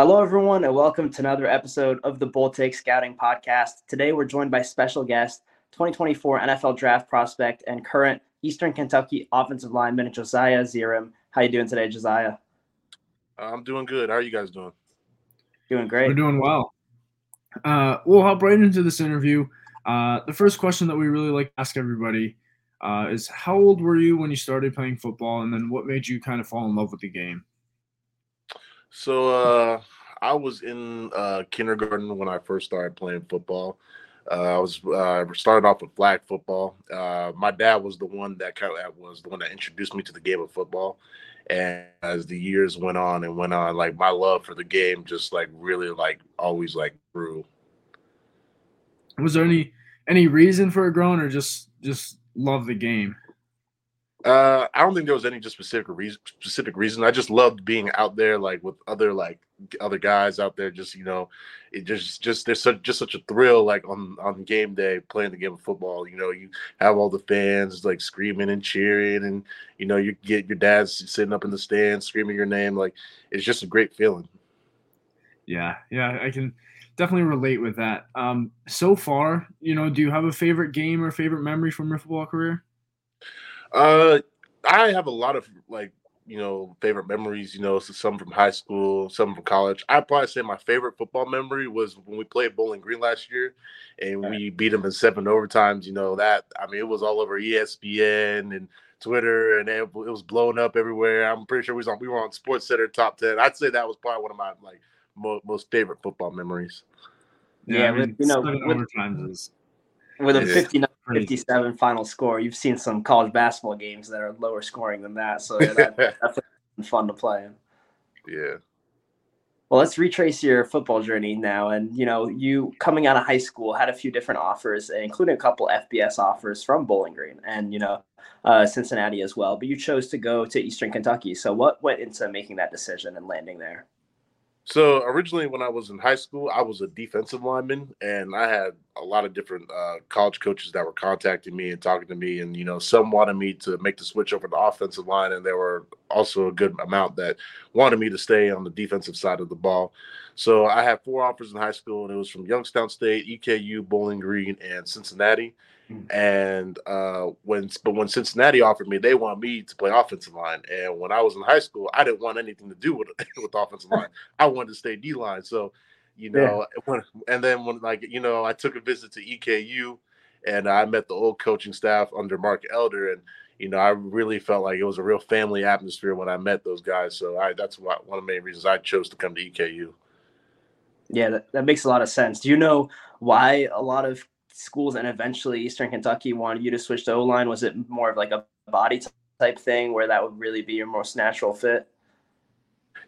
Hello, everyone, and welcome to another episode of the Bull Take Scouting Podcast. Today, we're joined by special guest, 2024 NFL Draft prospect and current Eastern Kentucky offensive lineman Josiah Ezirim. How are you doing today, Josiah? I'm doing good. How are you guys doing? Doing great. We're doing well. Uh, we'll hop right into this interview. Uh, the first question that we really like to ask everybody uh, is how old were you when you started playing football, and then what made you kind of fall in love with the game? So uh, I was in uh, kindergarten when I first started playing football. Uh, I was uh, started off with flag football. Uh, my dad was the one that kind of was the one that introduced me to the game of football. And as the years went on and went on, like my love for the game just like really like always like grew. Was there any any reason for it growing, or just just love the game? Uh, I don't think there was any just specific reason. Specific reason. I just loved being out there, like with other like other guys out there. Just you know, it just just there's such just such a thrill like on on game day playing the game of football. You know, you have all the fans like screaming and cheering, and you know you get your dad's sitting up in the stands screaming your name. Like it's just a great feeling. Yeah, yeah, I can definitely relate with that. Um, so far, you know, do you have a favorite game or favorite memory from your football career? Uh, I have a lot of like you know favorite memories. You know, so some from high school, some from college. I probably say my favorite football memory was when we played Bowling Green last year, and we beat them in seven overtimes. You know that I mean it was all over ESPN and Twitter, and it, was blowing up everywhere. I'm pretty sure we was on we were on Sports Center top ten. I'd say that was probably one of my like mo- most favorite football memories. Yeah, yeah I mean, with, you know, with, overtimes is with a 59 57 final score. You've seen some college basketball games that are lower scoring than that. So yeah, that, that's fun to play in. Yeah. Well, let's retrace your football journey now. And, you know, you coming out of high school had a few different offers, including a couple FBS offers from Bowling Green and, you know, uh, Cincinnati as well. But you chose to go to Eastern Kentucky. So what went into making that decision and landing there? So originally, when I was in high school, I was a defensive lineman, and I had a lot of different uh, college coaches that were contacting me and talking to me, and you know, some wanted me to make the switch over to offensive line, and there were also a good amount that wanted me to stay on the defensive side of the ball. So I had four offers in high school, and it was from Youngstown State, EKU, Bowling Green, and Cincinnati. And uh, when but when Cincinnati offered me, they want me to play offensive line. And when I was in high school, I didn't want anything to do with with offensive line. I wanted to stay D line. So, you know, yeah. when, and then when like you know, I took a visit to EKU, and I met the old coaching staff under Mark Elder, and you know, I really felt like it was a real family atmosphere when I met those guys. So I that's why, one of the main reasons I chose to come to EKU. Yeah, that, that makes a lot of sense. Do you know why a lot of schools and eventually Eastern Kentucky wanted you to switch to O line? Was it more of like a body type thing where that would really be your most natural fit?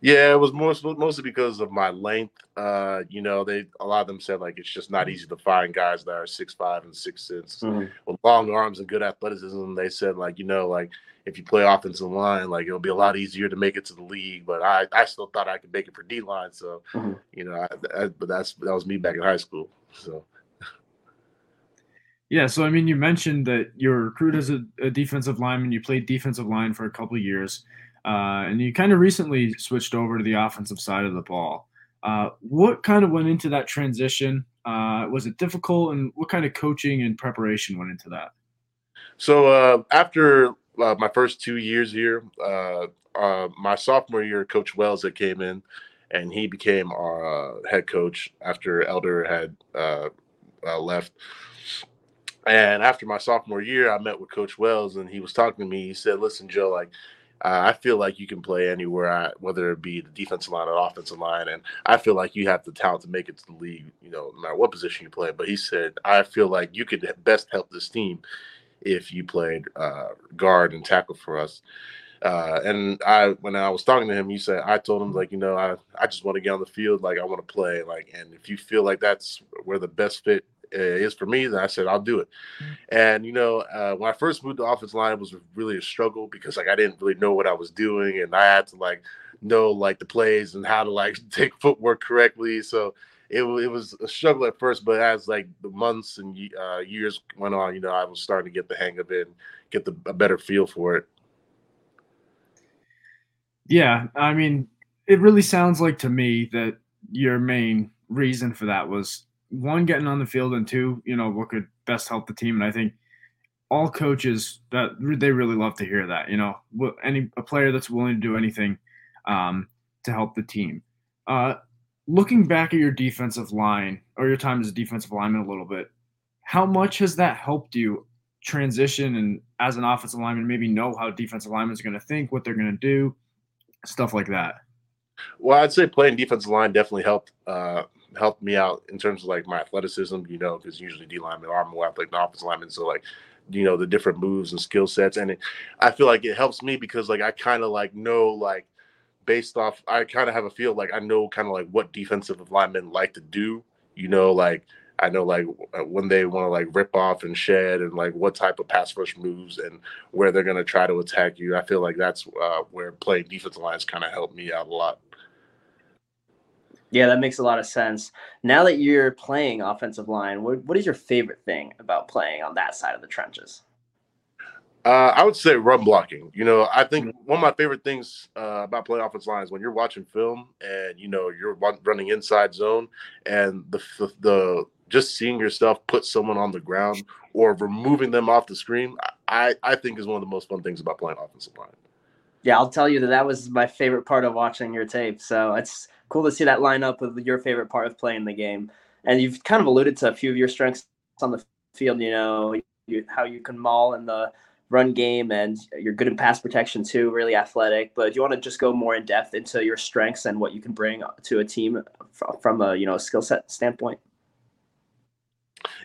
Yeah, it was most, mostly because of my length. Uh, you know, they a lot of them said like it's just not easy to find guys that are six five and six six mm-hmm. with long arms and good athleticism. They said like you know like if you play offensive line, like it'll be a lot easier to make it to the league. But I, I still thought I could make it for D line. So mm-hmm. you know, I, I, but that's that was me back in high school. So yeah, so I mean, you mentioned that you were recruited as a, a defensive lineman. You played defensive line for a couple years, uh, and you kind of recently switched over to the offensive side of the ball. Uh, what kind of went into that transition? Uh, was it difficult, and what kind of coaching and preparation went into that? So uh, after uh, my first two years here, uh, my sophomore year, Coach Wells that came in, and he became our head coach after Elder had left. And after my sophomore year, I met with Coach Wells, and he was talking to me. He said, "Listen, Joe, like uh, I feel like you can play anywhere, I, whether it be the defensive line or offensive line, and I feel like you have the talent to make it to the league. You know, no matter what position you play." But he said, "I feel like you could best help this team if you played uh, guard and tackle for us." Uh, and I, when I was talking to him, he said, I told him like, you know, I, I just want to get on the field, like I want to play, like, and if you feel like that's where the best fit is for me, then I said I'll do it. Mm-hmm. And you know, uh, when I first moved to offense line, it was really a struggle because like I didn't really know what I was doing, and I had to like know like the plays and how to like take footwork correctly. So it, it was a struggle at first, but as like the months and uh, years went on, you know, I was starting to get the hang of it, and get the a better feel for it. Yeah, I mean, it really sounds like to me that your main reason for that was one getting on the field and two, you know, what could best help the team. And I think all coaches that they really love to hear that, you know, any a player that's willing to do anything um, to help the team. Uh, looking back at your defensive line or your time as a defensive lineman a little bit, how much has that helped you transition and as an offensive lineman maybe know how defensive linemen are going to think, what they're going to do, stuff like that? Well, I'd say playing defensive line definitely helped uh, helped me out in terms of like my athleticism. You know, because usually D linemen are more athletic than offensive linemen, so like you know the different moves and skill sets, and it, I feel like it helps me because like I kind of like know like based off I kind of have a feel like I know kind of like what defensive linemen like to do. You know, like I know like uh, when they want to like rip off and shed and like what type of pass rush moves and where they're going to try to attack you. I feel like that's uh, where playing defensive lines kind of helped me out a lot. Yeah, that makes a lot of sense. Now that you're playing offensive line, what, what is your favorite thing about playing on that side of the trenches? Uh, I would say run blocking. You know, I think mm-hmm. one of my favorite things uh, about playing offensive line is when you're watching film and you know you're running inside zone and the the, the just seeing yourself put someone on the ground or removing them off the screen, I, I think is one of the most fun things about playing offensive line. Yeah, I'll tell you that that was my favorite part of watching your tape. So it's cool to see that line up with your favorite part of playing the game. And you've kind of alluded to a few of your strengths on the field. You know you, how you can maul in the run game, and you're good in pass protection too. Really athletic. But do you want to just go more in depth into your strengths and what you can bring to a team from a you know skill set standpoint?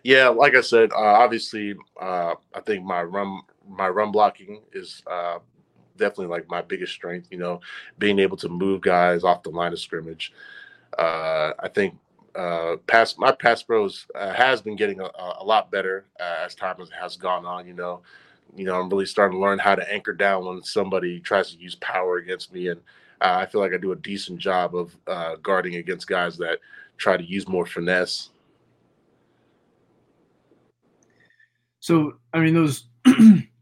Yeah, like I said, uh, obviously, uh, I think my run my run blocking is uh, definitely like my biggest strength. You know, being able to move guys off the line of scrimmage. Uh, I think uh, pass my pass pros uh, has been getting a, a lot better as time has gone on. You know, you know, I'm really starting to learn how to anchor down when somebody tries to use power against me, and I feel like I do a decent job of guarding against guys that try to use more finesse So, I mean, those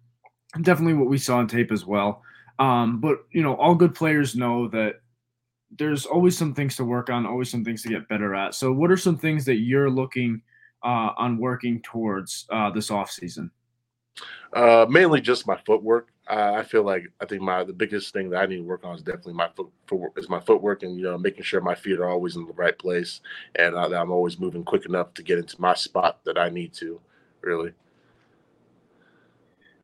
definitely what we saw on tape as well. Um, but you know, all good players know that there's always some things to work on, always some things to get better at. So, what are some things that you're looking uh, on working towards uh, this off season? Uh, mainly just my footwork. Uh, I feel like I think my the biggest thing that I need to work on is definitely my foot, footwork, is my footwork and you know making sure my feet are always in the right place and uh, that I'm always moving quick enough to get into my spot that I need to. Really.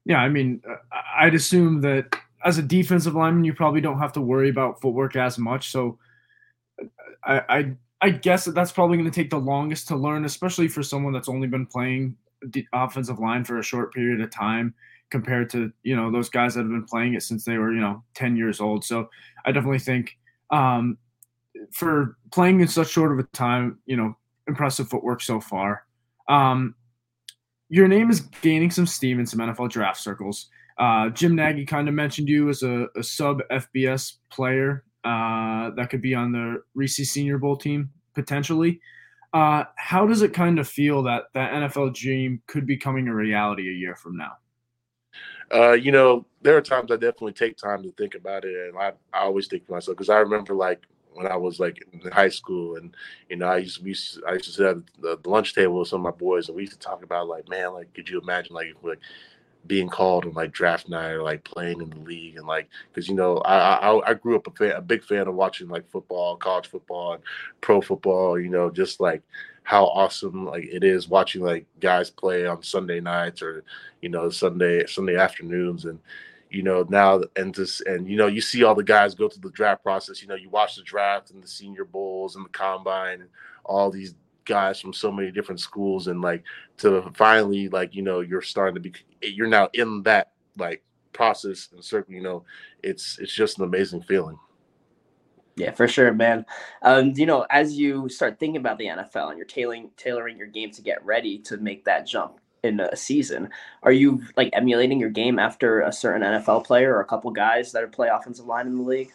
Yeah, I mean, uh, I'd assume that as a defensive lineman, you probably don't have to worry about footwork as much. So, I I, I guess that that's probably going to take the longest to learn, especially for someone that's only been playing the offensive line for a short period of time compared to you know those guys that have been playing it since they were you know 10 years old so i definitely think um, for playing in such short of a time you know impressive footwork so far um, your name is gaining some steam in some NFL draft circles. Uh, Jim Nagy kind of mentioned you as a, a sub FBS player uh, that could be on the Reese Senior Bowl team potentially. Uh, how does it kind of feel that that NFL dream could be coming a reality a year from now? Uh, you know, there are times I definitely take time to think about it, and I, I always think to myself because I remember like when I was like in high school, and you know, I used to, we used to, I used to sit at the, the, lunch table with some of my boys, and we used to talk about like, man, like, could you imagine like like being called on like draft night or like playing in the league and like because you know I, I I grew up a, fan, a big fan of watching like football, college football, and pro football. You know, just like how awesome like it is watching like guys play on Sunday nights or you know Sunday Sunday afternoons and you know now and just and you know you see all the guys go through the draft process you know you watch the draft and the senior bowls and the combine and all these guys from so many different schools and like to finally like you know you're starting to be you're now in that like process and certainly you know it's it's just an amazing feeling yeah, for sure, man. Um, you know, as you start thinking about the NFL and you're tailoring tailoring your game to get ready to make that jump, in a season. Are you like emulating your game after a certain NFL player or a couple guys that play offensive line in the league?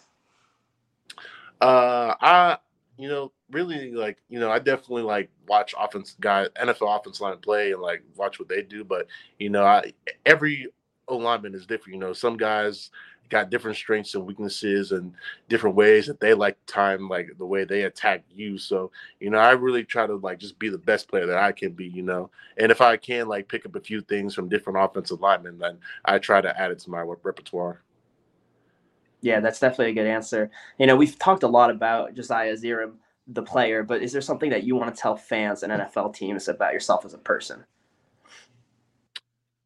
Uh, I you know really like you know I definitely like watch offense guy NFL offense line play and like watch what they do, but you know I every lineman is different. You know some guys got different strengths and weaknesses and different ways that they like time, like the way they attack you. So, you know, I really try to like just be the best player that I can be, you know. And if I can like pick up a few things from different offensive linemen, then I try to add it to my repertoire. Yeah, that's definitely a good answer. You know, we've talked a lot about Josiah Ezirim, the player, but is there something that you want to tell fans and NFL teams about yourself as a person?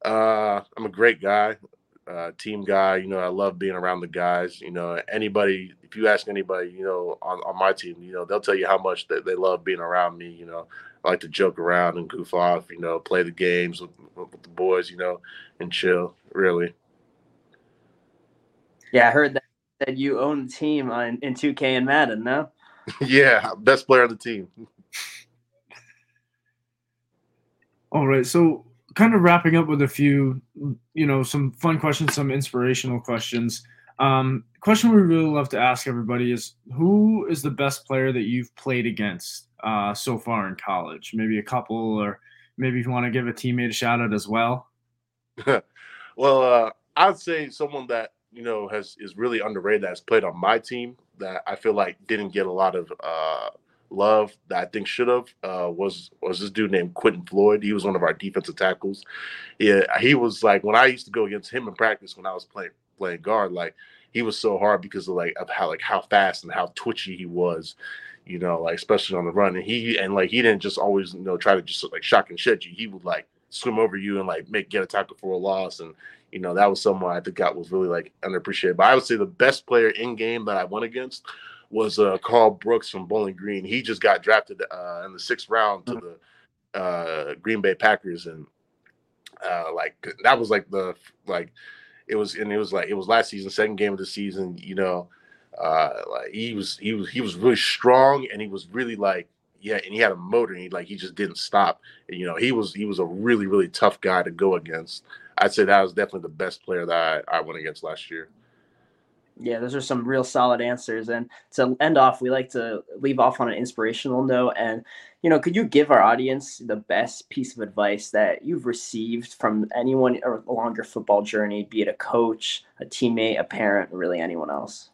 Uh, I'm a great guy, uh, team guy. You know, I love being around the guys. You know, anybody, if you ask anybody, you know, on, on my team, you know, they'll tell you how much they, they love being around me. You know, I like to joke around and goof off, you know, play the games with, with the boys, you know, and chill, really. Yeah, I heard that, that you own the team on, in 2K and Madden, no? yeah, best player on the team. All right, so kind of wrapping up with a few, you know, some fun questions, some inspirational questions. Um, question we really love to ask everybody is who is the best player that you've played against uh, so far in college? Maybe a couple, or maybe if you want to give a teammate a shout out as well. well, uh, I'd say someone that you know has is really underrated that has played on my team that I feel like didn't get a lot of uh, love that I think should have uh, was was this dude named Quinton Floyd. He was one of our defensive tackles. Yeah, he was like when I used to go against him in practice when I was playing playing guard, like he was so hard because of like of how like how fast and how twitchy he was, you know, like especially on the run. And he and like he didn't just always you know try to just like shock and shed you. He would like swim over you and like make get a tackle for a loss and you know that was someone I think got was really like underappreciated. But I would say the best player in game that I went against was uh, Karl Brooks from Bowling Green. He just got drafted uh, in the sixth round to the uh, Green Bay Packers, and uh, like that was like the like it was, and it was like it was last season, second game of the season. You know, uh, like he was he was he was really strong, and he was really like yeah, and he had a motor, and he like he just didn't stop. And, you know, he was he was a really really tough guy to go against. I'd say that was definitely the best player that I, I went against last year. Yeah, those are some real solid answers. And to end off, we like to leave off on an inspirational note. And, you know, could you give our audience the best piece of advice that you've received from anyone along your football journey, be it a coach, a teammate, a parent, really anyone else?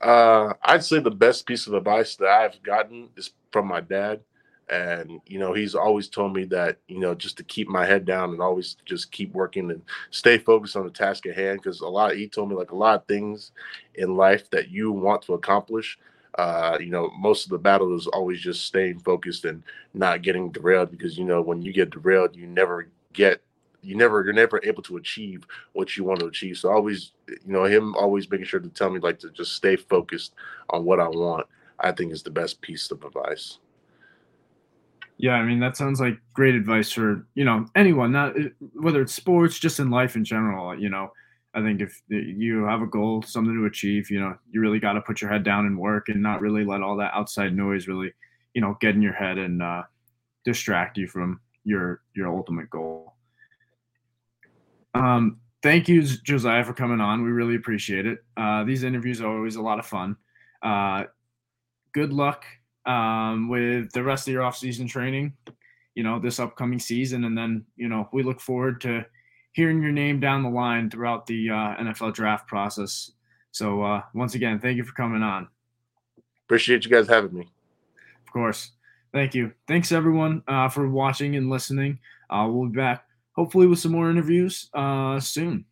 Uh, I'd say the best piece of advice that I've gotten is from my dad and you know he's always told me that you know just to keep my head down and always just keep working and stay focused on the task at hand because a lot he told me like a lot of things in life that you want to accomplish uh, you know most of the battle is always just staying focused and not getting derailed because you know when you get derailed you never get you never you're never able to achieve what you want to achieve. So always you know him always making sure to tell me like to just stay focused on what i want i think is the best piece of advice yeah, I mean that sounds like great advice for you know anyone, not whether it's sports, just in life in general. You know, I think if you have a goal, something to achieve, you know, you really got to put your head down and work, and not really let all that outside noise really, you know, get in your head and uh, distract you from your your ultimate goal. Um, thank you, Josiah, for coming on. We really appreciate it. Uh, these interviews are always a lot of fun. Uh, good luck um, with the rest of your off-season training, you know, this upcoming season, and then you know we look forward to hearing your name down the line throughout the uh, NFL draft process. So uh, once again, thank you for coming on. Appreciate you guys having me. Of course. Thank you. Thanks everyone uh, for watching and listening. Uh, we'll be back hopefully with some more interviews uh, soon.